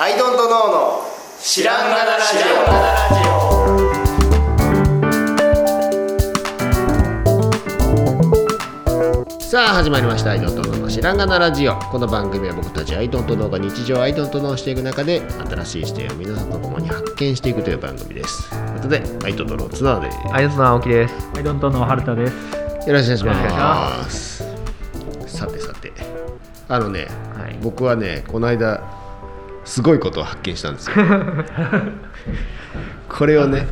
アイドントノーの知らんがなラジオ。さあ始まりました「アイドントノーの知らんがなラジオ」この番組は僕たちアイドントノーが日常アイドントノーしていく中で新しい視点を皆さんと共に発見していくという番組です。ということでアイドントノーツアーです。アイドントノー青木です。アイドントノー春田です。よろしくお願いします。さてさて。あのね、はい、僕はねこの間すごいことを発見したんですよ。これをね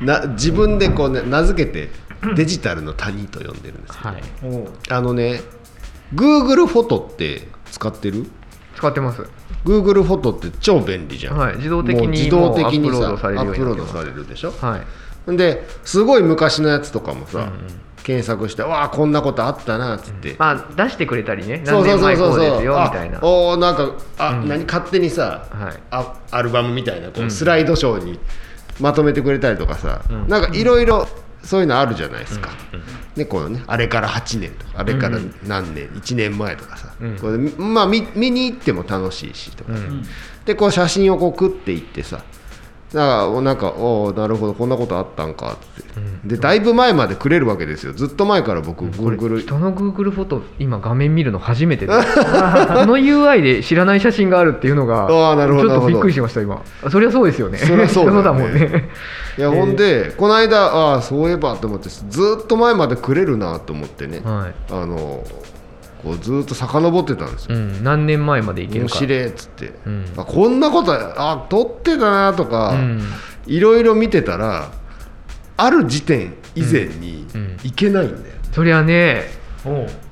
な自分でこう、ね、名付けてデジタルの谷と呼んでるんですはい、あのね Google フォトって使ってる？使ってます。Google フォトって超便利じゃん、はい、自動的に自動的にさアップロードされるでしょ、はい、ですごい昔のやつとかもさ、うんうん検索してわあこんなことあったなっつって、うん、まあ出してくれたりね。そうそうそうそう。そうみたいな。おなんかあ、うん、何勝手にさ、はい、あアルバムみたいなこうスライドショーにまとめてくれたりとかさ、うん、なんかいろいろそういうのあるじゃないですか、ね、このねあれから8年とかあれから何年、うん、1年前とかさ、これまあ見見に行っても楽しいしとか、でこう写真をこう食っていってさだからなんかおなるほどこんなことあったんかって、うん、でだいぶ前までくれるわけですよ。ずっと前から僕グーグル人のグーグルフォト今画面見るの初めてで。この UI で知らない写真があるっていうのがあなるほどちょっとびっくりしました今。そりゃそうですよね。そりゃそうだ、ね、だもんね。いや、ほんでこの間ああそういえばと思ってずっと前までくれるなと思ってね、はい、あのこうずっと遡ってたんですよ、うん、何年前までいけるか。面白っつって、うん、あこんなことあ撮ってたなとか、いろいろ見てたらある時点以前にいけないんだよ、うん、そりゃね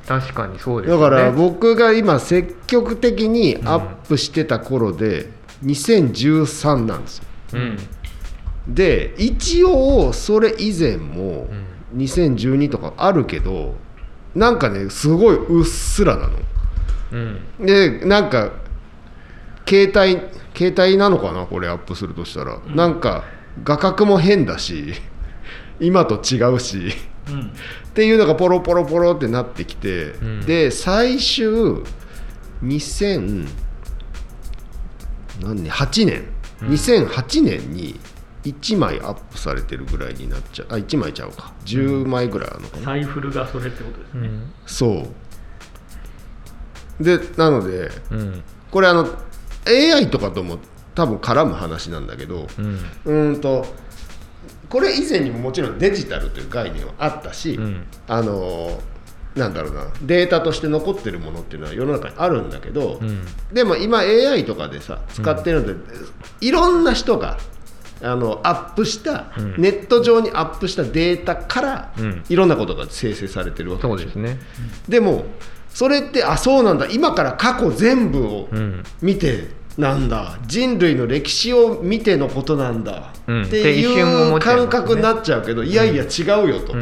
確かにそうです、ね、だから僕が今積極的にアップしてた頃で2013なんですよ、うん、で一応それ以前も2012とかあるけどなんかねすごいうっすらなの、うん、でなんか携帯携帯なのかなこれアップするとしたら、うん、なんか画角も変だし 今と違うし、うん、っていうのがポロポロポロってなってきて、うん、で最終2008年？2008年に1枚アップされてるぐらいになっちゃう。あ1枚ちゃうか。10枚ぐらいあるのかな、サイフルがそれってことですね、うん、そう。でなので、うん、これあの AI とかとも多分絡む話なんだけどうん。とこれ以前にももちろんデジタルという概念はあったし、うん、あのなんだろうなデータとして残ってるものっていうのは世の中にあるんだけど、うん、でも今 AI とかでさ使ってるので、うん、いろんな人があのアップした、うん、ネット上にアップしたデータから、うん、いろんなことが生成されてるわけ。ですね。でもそれってあそうなんだ。今から過去全部を見て、なんだ。人類の歴史を見てのことなんだ、っていう感覚になっちゃうけど、い。やいや違うよと、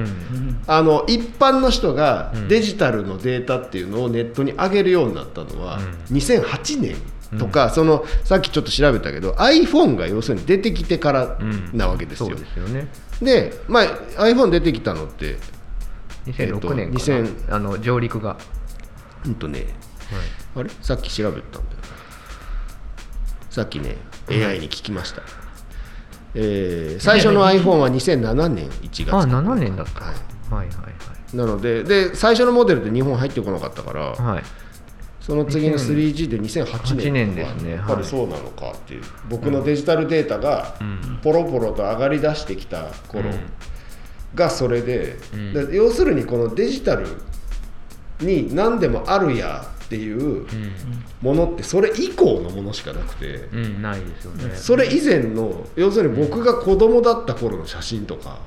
あの一般の人がデジタルのデータっていうのをネットに上げるようになったのは、2008年とか、うん、そのさっきちょっと調べたけど iPhone が要するに出てきてからなわけですよ。うん、ですよね。で、まあ、iPhone 出てきたのって2006年かな、えっと、あの上陸が。うんとね、はい、あれ？さっき調べたんだよ。さっきね AI に聞きました、はい、えー、最初の iPhone は2007年1月あ7年だった、はい、はいはいはい。なのでで最初のモデルって日本入ってこなかったから、はい、その次の 3G で2008年。年ですね。やっぱりそうなのかっていう、僕のデジタルデータがポロポロと上がりだしてきた頃がそれで,、で要するにこのデジタルに何でもあるやっていうものってそれ以降のものしかなくて、うん、ないですよね。それ以前の要するに僕が子供だった頃の写真とか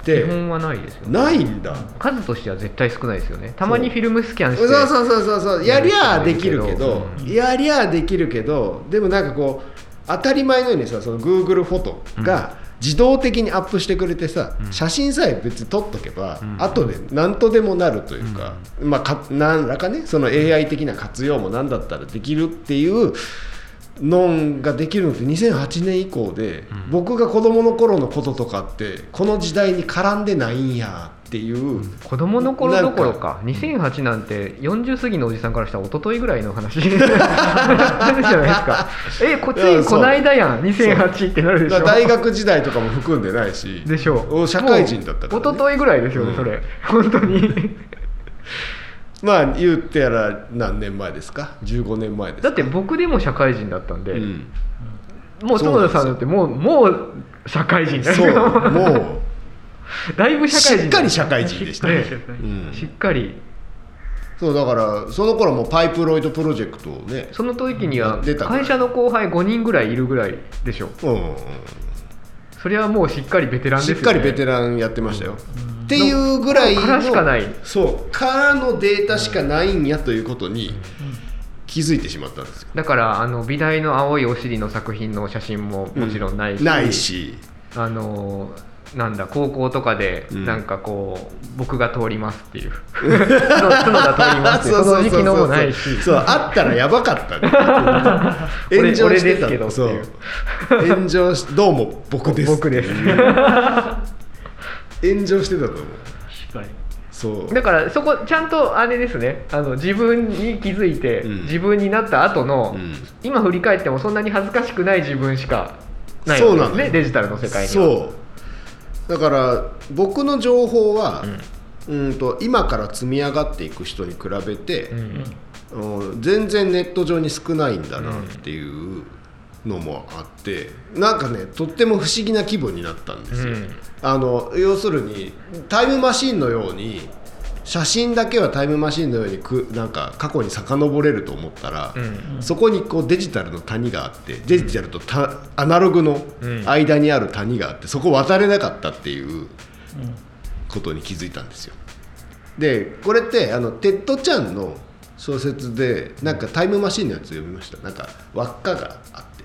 って、基本はないですよ、ね、ないんだ。数としては絶対少ないですよね。たまにフィルムスキャンしてそうそうそうそうそう。やりゃできるけど、やりゃできるけどでもなんかこう当たり前のようにさその Google フォトが、自動的にアップしてくれてさ、うん、写真さえ別に撮っとけば、うん、後で何とでもなるというか、うん、まあか何らかねその AI 的な活用も何だったらできるっていうのができるのって2008年以降で、僕が子どもの頃のこととかってこの時代に絡んでないんやっっていう。子供の頃どころか。2008なんて40過ぎのおじさんからしたら一昨日ぐらいの話。じゃないですか。えこついこないだやん。2008ってなるでしょ。大学時代とかも含んでないし。でしょ。う社会人だったから、ね、一昨日ぐらいですよね、うん、それ。本当に。まあ言ってやら何年前ですか？15年前ですだって僕でも社会人だったんで、うん、もう園田さんだってもうもう社会人だそう。もうだいぶ社会人しっかり社会人でしたね、うん、しっかり。そうだからその頃もパイプロイドプロジェクトをねその時には会社の後輩5人ぐらいいるぐらいでしょ、うん、それはもうしっかりベテランですよね。しっかりベテランやってましたよ、うん、っていうぐらいのからしかない。そう。からのデータしかないんやということに気づいてしまったんですよ。だからあの美大の青いお尻の作品の写真ももちろんないし、ないし。あのなんだ高校とかでなんかこう、うん、僕が通りますっていう。角田通りますってその時期のもないし。そうあったらやばかった、ね、炎上してたけどそう。炎上しどうも僕です。僕です。炎上してたと思う。確かに。そう。だからそこちゃんとあれですね。あの自分に気づいて、うん、自分になった後の、うん、今振り返ってもそんなに恥ずかしくない自分しかないですね。デジタルの世界にそうだから僕の情報は、うん、うんと今から積み上がっていく人に比べて、うん、全然ネット上に少ないんだなっていうのもあってなんかねとっても不思議な気分になったんですよ。うん、あの要するにタイムマシンのように写真だけはタイムマシンのようにくなんか過去に遡れると思ったら、うん、そこにこうデジタルの谷があってデジタルとアナログの間にある谷があってそこ渡れなかったっていうことに気づいたんですよ。でこれってあのテッド・チャンの小説でなんかタイムマシンのやつ読みました。なんか輪っかがあって。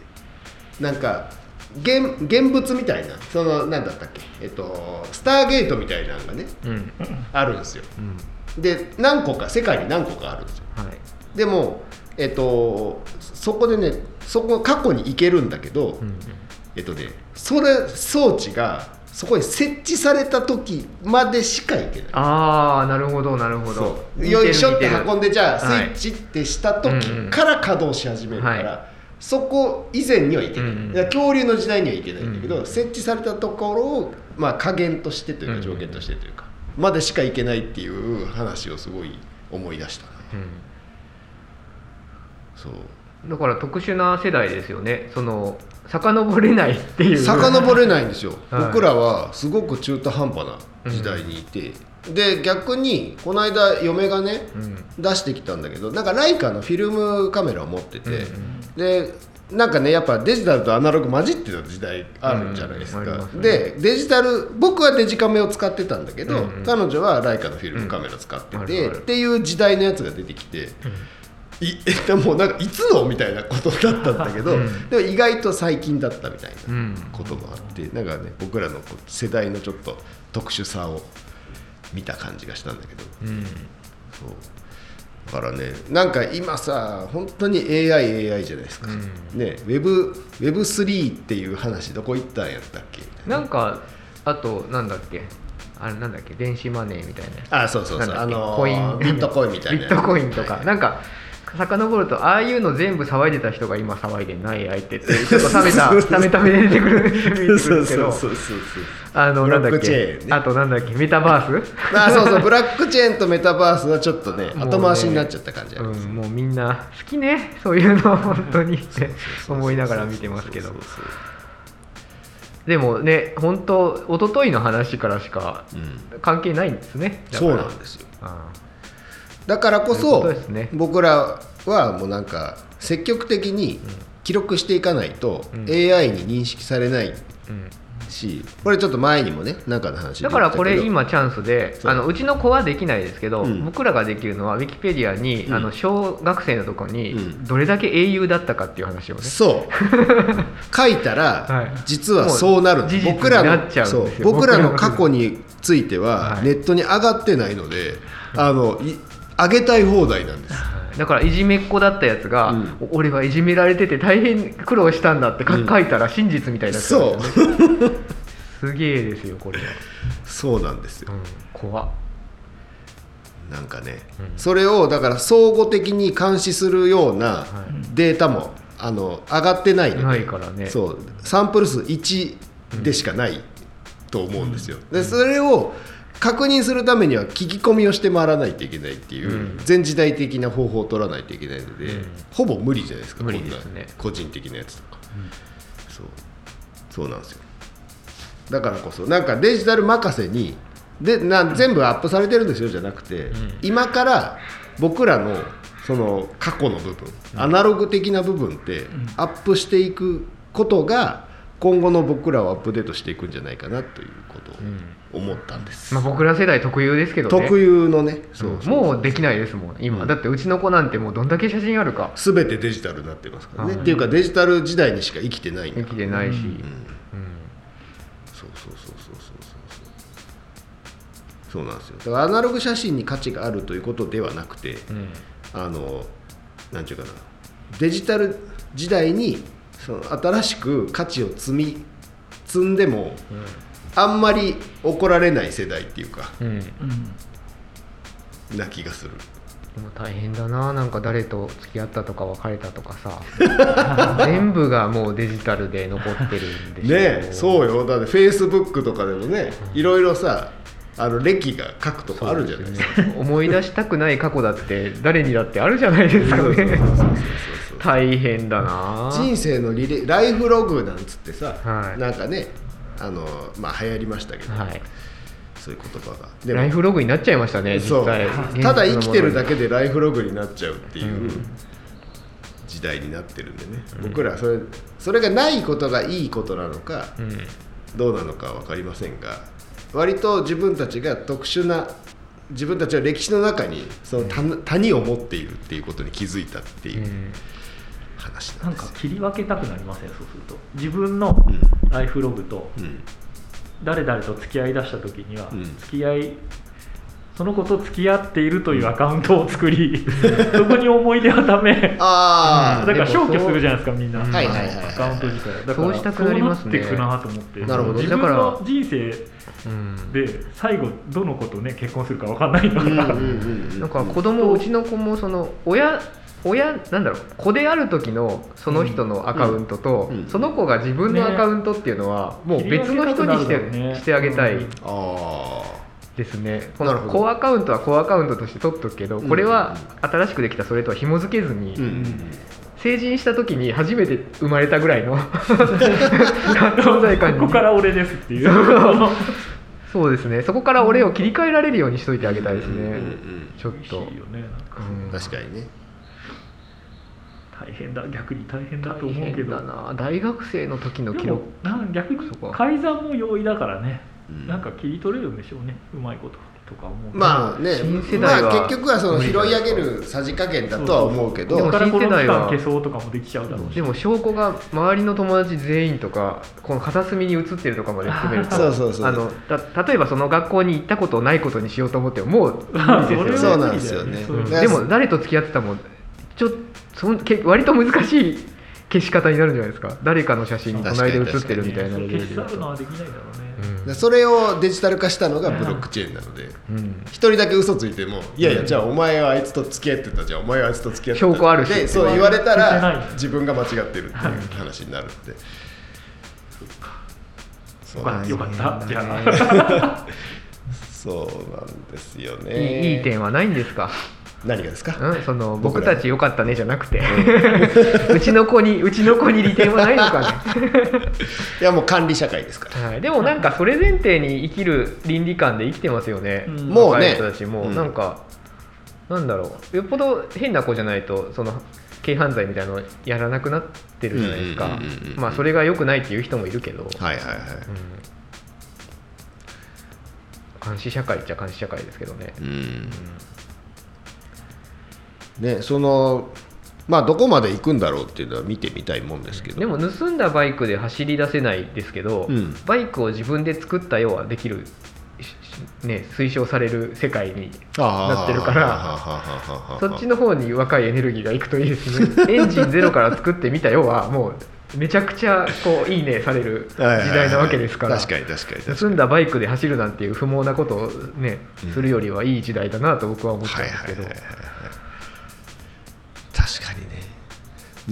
なんか現現物みたいなその何だったっけ？えっとスターゲートみたいなのがね、うん、あるんですよ、うん、で何個か世界に何個かあるんですよ、はい、でもえっとそこでねそこ過去に行けるんだけど、うん、えっとねそれ装置がそこに設置された時までしか行けない。ああなるほどなるほど。よいしょって運んでじゃあスイッチってした時から稼働し始めるから、はいそこ以前にはいけない、うん、恐竜の時代にはいけないんだけど、うん、設置されたところを、まあ、加減としてというか条件としてというか、うん、までしかいけないっていう話をすごい思い出した、そう。だから特殊な世代ですよね。その遡れないっていう。遡れないんですよ、はい、僕らはすごく中途半端な時代にいて、で逆にこの間嫁がね、うん、出してきたんだけどなんかライカのフィルムカメラを持ってて、うんうん、でなんかねやっぱデジタルとアナログ混じってた時代あるじゃないですか、うんね、でデジタル僕はデジカメを使ってたんだけど、うんうん、彼女はライカのフィルムカメラ使ってて、っていう時代のやつが出てきて。いでもなんかいつのみたいなことだったんだけど、うん、でも意外と最近だったみたいなこともあって、うん、なんかね僕らの世代のちょっと特殊さを見た感じがしたんだけど、うん、そう。だからねなんか今さ本当に AIAI AI じゃないですか、うん、ね Web Web3 っていう話どこ行ったんやったっけ？なんかあとなんだっけ？あれなんだっけ？電子マネーみたいなあそうそうそう。あのー、コイン。ビットコインみたいなビットコインとか、はい、なんか遡るとああいうの全部騒いでた人が今騒いでない相手ってちょっと冷めた 冷めた目で出てくるけどあのなんだっけ、ね、あとなんだっけ？メタバース？あそうそうブラックチェーンとメタバースはちょっとね後回しになっちゃった感じあります、うん、もうみんな好きね。そういうの本当に。って思いながら見てますけど。でもね本当一昨日の話からしか関係ないんですね、うん、そうなんですよ。ああだからこそ、ね、僕らはもうなんか積極的に記録していかないと AI に認識されないし、これちょっと前にもね中の話だからこれ今チャンスであのうちの子はできないですけど、うん、僕らができるのはウィキペディアに、うん、あの小学生のところにどれだけ英雄だったかっていう話をね、そう。書いたら、実はそうなる僕らの僕らの過去についてはネットに上がってないので、あのあげたい放題なんです。だからいじめっ子だったやつが、うん、俺はいじめられてて大変苦労したんだって書いたら真実みたいな、そう。すげえですよこれは、そうなんですよ。うん、怖っ。なんかね、うん。それをだから相互的に監視するようなはデータもあの上がってないのでないからね。そう。サンプル数1でしかないと思うんですよ、でそれを確認するためには聞き込みをして回らないといけないっていううん。全時代的な方法を取らないといけないので、うん。ほぼ無理じゃないですか無理ですね。個人的なやつとか、そう。そうなんですよ。だからこそなんかデジタル任せにでな全部アップされてるんですよじゃなくて、今から僕らのその過去の部分、アナログ的な部分ってアップしていくことが今後の僕らをアップデートしていくんじゃないかなということを思ったんです、うん、まあ、僕ら世代特有ですけど、ね、特有のね。そうもうできないですもん今、うん、だってうちの子なんてもうどんだけ写真あるか。全てデジタルになってますからね、っていうかデジタル時代にしか生きてない生きてないし、うん。そうそうそうそうそうそう。そうなんですよ。だからアナログ写真に価値があるということではなくて、うん、あの何て言うかな。デジタル時代にその新しく価値を積み積んでもあんまり怒られない世代っていうかうん。うん。な気がする。でも大変だな。なんか誰と付き合ったとか別れたとかさ。全部がもうデジタルで残ってるんでしょねえそうよ。だってフェイスブックとかでもねいろいろさあの歴が書くとこあるじゃないですか。ね。思い出したくない過去だって誰にだってあるじゃないですかね大変だな。人生のリレライフログなんつってさ、はい。なんかねあのまあ流行りましたけど、はい。そういう言葉が。でライフログになっちゃいましたねそう。実際。ただ生きてるだけけでライフログになっちゃうっていううん。時代になってるんでね、僕らそれそれがないことがいいことなのか、うん。どうなのかは分かりませんが割と自分たちが特殊な自分たちは歴史の中にその谷谷を持っているっていうことに気づいたっていううん話なですよ。なんんか切り分けたくなりません？そうすると。自分のライフログとうん。誰々と付き合いだした時には、うん。付き合いその子と付き合っているというアカウントを作りそこに思い出をためああ、だから消去するじゃないですかみんな、はいはいはいはいアカウント自体。だからそうしたくなりますね。そうなっていくなと思って。なるほど自分の人生うん。で最後どの子とね結婚するか分かんないんだから、うんうんうんうん。なんか子供うちの子もその親親なんだろう子である時のその人のアカウントと、うん。うん。その子が自分のアカウントっていうのは、もう別の人にして,、ねしてあげたいうん。あですね、このなるほど。子アカウントは子アカウントとして取っとくけどこれは新しくできたそれとは紐付けずに、成人した時に初めて生まれたぐらいの存在感に。ここから俺ですってい う。そうですね。そこから俺を切り替えられるようにしといてあげたいですね、ちょっと。いよねなんか。うん。確かにね大変だ逆に大変だと大思うけど。変だな。大学生の時の記でも録なん逆にそこ改ざんも容易だからね、うん。なんか切り取れるんでしょうね。うまいこととか思うまあね。新世代はまあ結局はその拾い上げるさじ加減だとは思うけど。でもここからこの期新世代は間消そうとかもできちゃうだろうし。でも証拠が周りの友達全員とかこの片隅に写ってるとかまで含めると そうそうそう。あのた例えばその学校に行ったことないことにしようと思ってももう無理ですよね。そうなんですよね。そうう。んでも誰と付き合ってたもちょそんけ割と難しい消し方になるんじゃないですか。誰かの写真に隣で写ってるみたいな。レベル消し去るのはできないだろうね、でそれをデジタル化したのがブロックチェーンなのでうん。一人だけ嘘ついてもいやいやじゃあお前はあいつと付き合ってたじゃあお前はあいつと付き合ってた証拠あるし。でそう言われたらい自分が間違ってるっていう話になるん。でそうまあよかった。じゃあそうなんですよ いねいいい点はないんですか？何がですか？うん、その僕たち良かったねじゃなくて。う ちの子にうちの子に利点はないのかね。いやもう管理社会ですから。はい、でもなんかそれ前提に生きる倫理観で生きてますよね、うん。もうね。若い人たちも、うん。なんかなんだろう。よっぽど変な子じゃないとその軽犯罪みたいなのやらなくなってるじゃないですか。うんうんうんうんうんまあそれが良くないっていう人もいるけど、はいはいはい。うん。監視社会っちゃ監視社会ですけどね、うんねそのまあどこまで行くんだろうっていうのは見てみたいもんですけど。でも盗んだバイクで走り出せないですけど、うん。バイクを自分で作ったようはできる、ね、推奨される世界になってるからそっちの方に若いエネルギーがいくといいですね。エンジンゼロから作ってみたよはもうめちゃくちゃこういいねされる時代なわけですから。確かに確かに盗んだバイクで走るなんていう不毛なことをね、するよりはいい時代だなと僕は思ったんですけど、確かに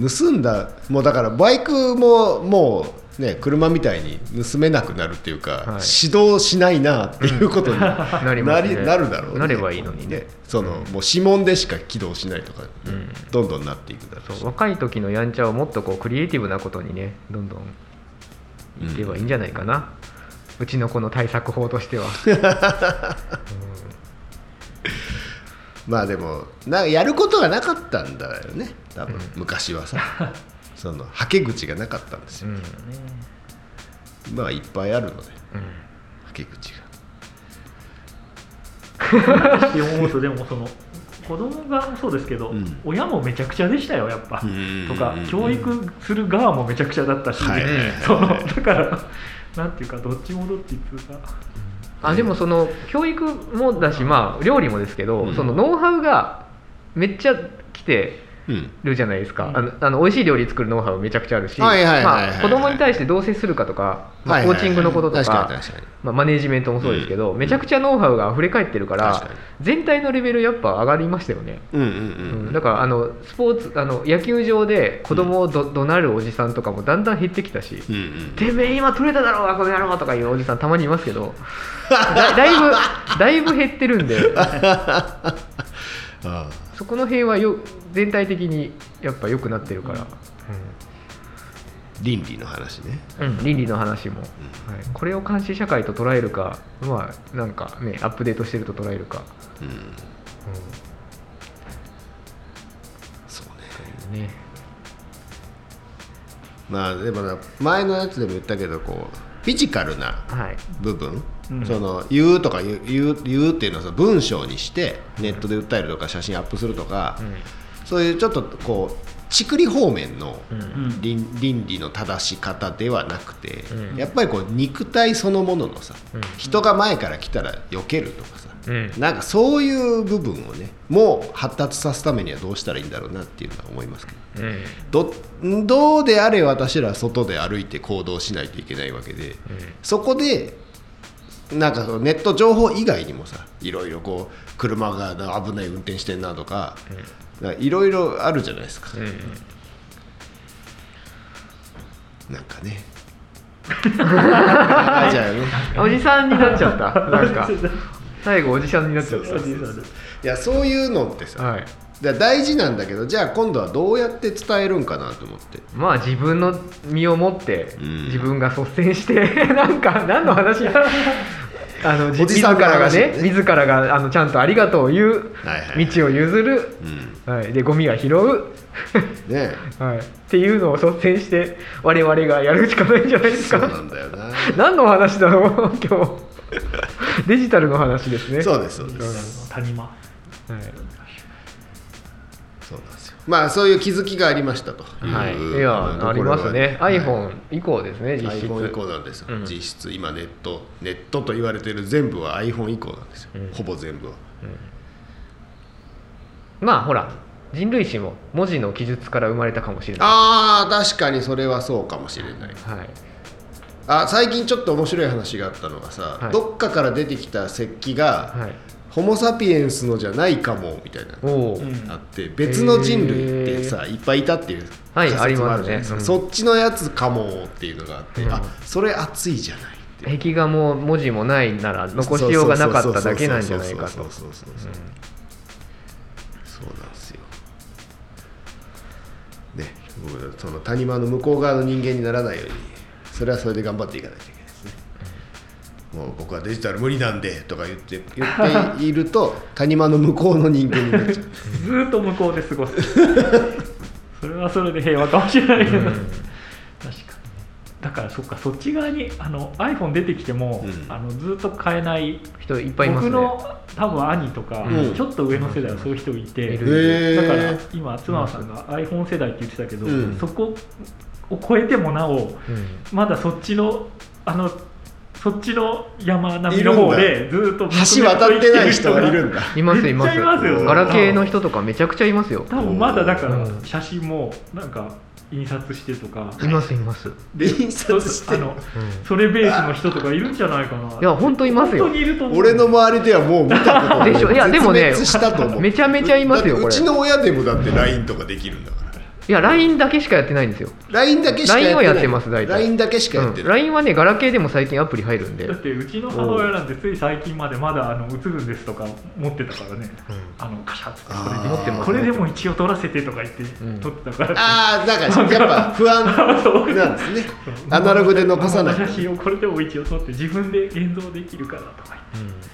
盗んだもうだからバイクももうね車みたいに盗めなくなるっていうか、はい、指導しないなっていうことになり、ね、なるだろう、ね、なればいいのにね。その、うん、もう指紋でしか起動しないとか、うん、どんどんなっていくだろう若い時のやんちゃをもっとこうクリエイティブなことにねどんどんいけばいいんじゃないかな、うん、ちの子の対策法としては、まあでもなやることがなかったんだよね。多分、昔はさ。そのはけ口がなかったんですよ、うん、まあいっぱいあるので、うん、はけ口が。思うとでもその子供がそうですけど、うん、親もめちゃくちゃでしたよやっぱ、とか教育する側もめちゃくちゃだったし、そのだからなんていうかどっちもどっちっていうか。あでもその教育もだし、まあ、料理もですけど、そのノウハウがめっちゃ来てるじゃないですか、うん、あのあの美味しい料理作るノウハウめちゃくちゃあるし子供に対してどう接するかとか、まあ、コーチングのこととかまあ、マネージメントもそうですけど、うん、めちゃくちゃノウハウが溢れ返ってるから全体のレベルやっぱ上がりましたよね、うん、だからあのスポーツあの野球場で子供をど、怒鳴るおじさんとかもだんだん減ってきたし「てめえ今取れただろうがこの野郎」とかいうおじさんたまにいますけど だだいぶだいぶ減ってるんで。そこの辺はよ全体的にやっぱ良くなってるから、うん、倫理の話ね、うん、倫理の話も、うん、はい、これを監視社会と捉えるかまあなんかねアップデートしてると捉えるか、うん、うん、そうね。ね。まあでも前のやつでも言ったけどこうフィジカルな部分、はいうん、その言うとか言う言うっていうのは文章にしてネットで訴えるとか写真アップするとか、うん、そういうちょっとこうちくり方面の倫,、倫理の正し方ではなくて、うん、やっぱりこう肉体そのもののさ、うん、人が前から来たら避けるとかさ、うん、なんかそういう部分をねもう発達さすためにはどうしたらいいんだろうなっていうのは思いますけど、どどうであれ私ら外で歩いて行動しないといけないわけで、そこでなんかネット情報以外にもさいろいろこう車が危ない運転してんなとかいろいろあるじゃないですか、うん、なんかね。じゃあねおじさんになっちゃった。なんか。最後おじさんになっちゃった。いやそういうのってさ、はい、大事なんだけどじゃあ今度はどうやって伝えるんかなと思って。まあ自分の身をもって、自分が率先して なんか何の話あの自らがね。自らがあのちゃんとありがとうを言う、道を譲る、はい、でゴミは拾う、ね はい、っていうのを率先して我々がやるしかないんじゃないですか。そうなんだよな。何の話だろう今日。デジタルの話ですね。そうですそうです。谷間、はいまあそういう気づきがありましたとはい、いやありますね、はい、iPhone 以降ですね実質。iPhone 以降なんですよ、うん、実質今ネットネットと言われてる全部は iPhone 以降なんですよ、うん、ほぼ全部は、うん、まあほら人類史も文字の記述から生まれたかもしれない。ああ確かにそれはそうかもしれない、はい、あ最近ちょっと面白い話があったのがさ、はい、どっかから出てきた石器が、はいホモ・サピエンスのじゃないかもみたいなあって別の人類ってさいっぱいいたっていう仮説もあるじゃないですか、そっちのやつかもっていうのがあって、うん、あそれ熱いじゃない壁画も文字もないなら残しようがなかっただけなんじゃないかと。そうそうそうそうそうなんですよ。ねその谷間の向こう側の人間にならないようにそれはそれで頑張っていかないともう僕はデジタル無理なんでとか言って言っていると谷間の向こうの人間になっちゃう。ずっと向こうで過ごすそれはそれで平和かもしれないけど、うん、確かに。だからそっかそっち側にあの iPhone 出てきても、うん、あのずっと買えない人いっぱいいます、ね、僕の多分兄とか、うん、ちょっと上の世代はそういう人いて、だから今妻さんが iPhone 世代って言ってたけど、そこを超えてもなお、まだそっちのあのそっちの山並みの方でずっと橋渡ってない人がいるんだ。いますいます。ガラケーの人とかめちゃくちゃいますよ。多分まだだから写真もなんか印刷してとか。いますいます。で印刷して。あの、うん、それベースの人とかいるんじゃないかな。いや本当いますよ。俺の周りではもう見たことでしょ？いやでもねしたと思う。めちゃめちゃいますようちの親でもだって LINE とかできるんだからいや LINE だけしかやってないんですよ。LINE だけしかやってない。LINE はやってます大体。LINE だけしかやってない、うん、LINE はねガラケーでも最近アプリ入るんで。だってうちの母親なんてつい最近までまだあの映るんですとか持ってたからね、うん、あのカシャッてこれで持ってます、これでも一応撮らせてとか言って撮ってたから、うん、ああだからやっぱ不安なんですね。アナログで残さない。写真をこれでも一応撮って自分で現像できるからとか言って、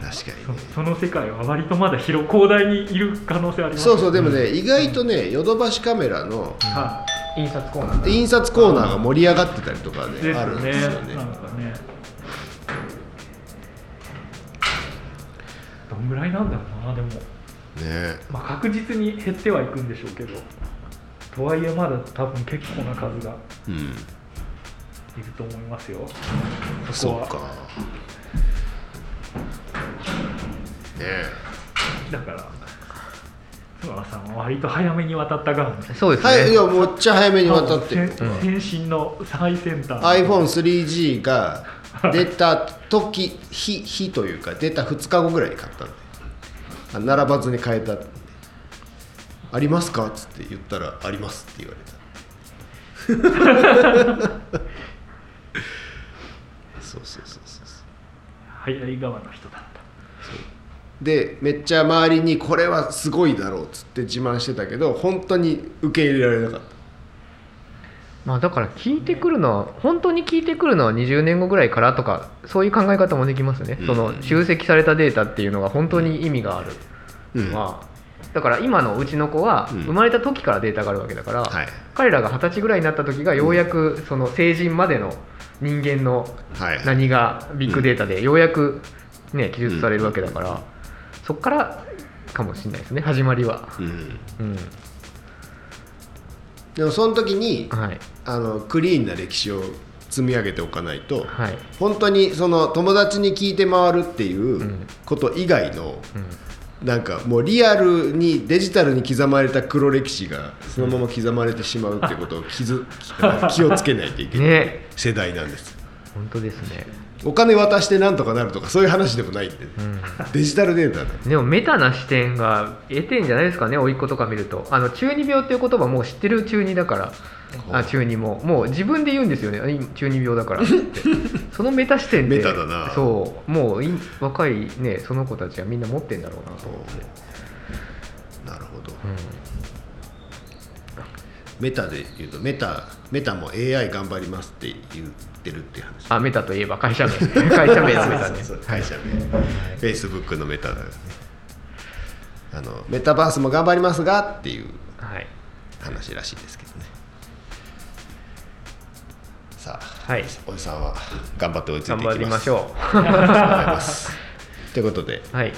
確かに、ね、その世界は割とまだ広広大にいる可能性あります、ね、そうそうでもね、意外とねヨドバシカメラの、うん、印刷コーナー。印刷コーナーが盛り上がってたりとかね、ね。あるんですよね。なんかね。どんぐらいなんだろうなでも。ね。まあ確実に減ってはいくんでしょうけど。とはいえまだ多分結構な数がいると思いますよ、うん、そうかだから津川さんは割と早めに渡ったがそうですね、はい、いやめっちゃ早めに渡ってる。先進の最先端。iPhone3G が出た時日日というか出た2日後ぐらいに買ったんで。並ばずに買えたありますか?」っつって言ったら「あります」って言われた。そうそうそうそう早い側の人だでめっちゃ周りにこれはすごいだろうっつって自慢してたけど本当に受け入れられなかった。まあだから聞いてくるのは本当に聞いてくるのは20年後ぐらいからとかそういう考え方もできますね、うん、その集積されたデータっていうのが本当に意味がある。うん、だから今のうちの子は生まれた時からデータがあるわけだから、うんはい、彼らが二十歳ぐらいになった時がようやくその成人までの人間の何がビッグデータでようやくね記述されるわけだから。そこからかもしれないですね始まりは、うん、うん、でもその時に、はい、あのクリーンな歴史を積み上げておかないと、はい、本当にその友達に聞いて回るっていうこと以外の、うん、なんかもうリアルにデジタルに刻まれた黒歴史がそのまま刻まれてしまうってことを気づ 気をつけないといけない世代なんです。本当ですねお金渡してなんとかなるとかそういう話でもないんで、うん、デジタルデータで。でもメタな視点が得てんじゃないですかね甥っ子とか見ると。あの中二病っていう言葉もう知ってる中二だから。あ中二も。もう自分で言うんですよね。中二病だからって。そのメタ視点で。メタだな。そう。もう若いねその子たちはみんな持ってんだろうな。と思ってなるほど、うん、メタで言うとメタメタも AI 頑張りますって言うってるっていう話。あメタといえば会社名。会社名のメタね 会社名。フェイスブックのメタだよねあのメタバースも頑張りますがっていう話らしいですけどね、さあ、はい、おじさんは頑張って追いついていきます。頑張りましょう。ということで、はい、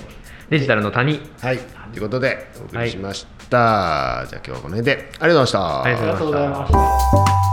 デジタルの谷。はい。ということでお送りしました、はい、じゃあ今日はこの辺で。ありがとうございました。ありがとうございました